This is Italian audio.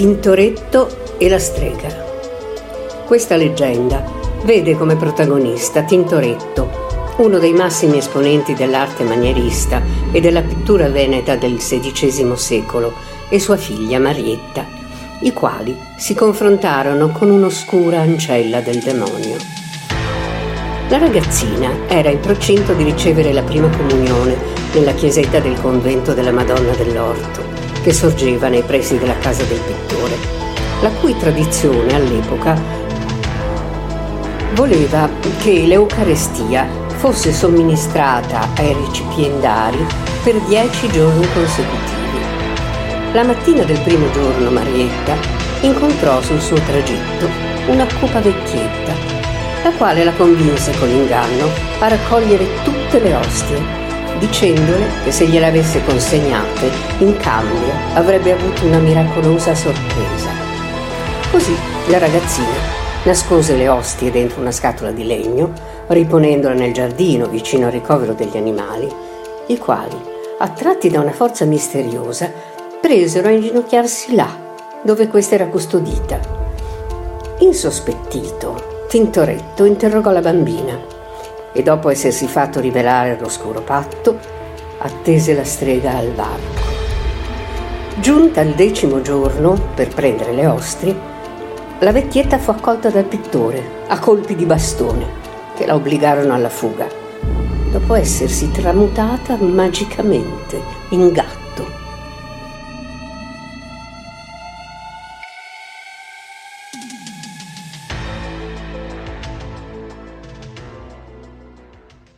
Tintoretto e la strega. Questa leggenda vede come protagonista Tintoretto, uno dei massimi esponenti dell'arte manierista e della pittura veneta del XVI secolo, e sua figlia Marietta, i quali si confrontarono con un'oscura ancella del demonio. La ragazzina era in procinto di ricevere la prima comunione nella chiesetta del convento della Madonna dell'Orto che sorgeva nei pressi della casa del pittore, la cui tradizione all'epoca voleva che l'Eucarestia fosse somministrata ai recipiendari per dieci giorni consecutivi. La mattina del primo giorno Marietta incontrò sul suo tragitto una cupa vecchietta, la quale la convinse con l'inganno a raccogliere tutte le ostie dicendole che se gliele avesse consegnate, in cambio avrebbe avuto una miracolosa sorpresa. Così la ragazzina nascose le ostie dentro una scatola di legno, riponendola nel giardino vicino al ricovero degli animali, i quali, attratti da una forza misteriosa, presero a inginocchiarsi là, dove questa era custodita. Insospettito, Tintoretto interrogò la bambina e dopo essersi fatto rivelare l'oscuro patto, attese la strega al varco. Giunta il decimo giorno per prendere le ostrie, la vecchietta fu accolta dal pittore a colpi di bastone che la obbligarono alla fuga, dopo essersi tramutata magicamente in gatto.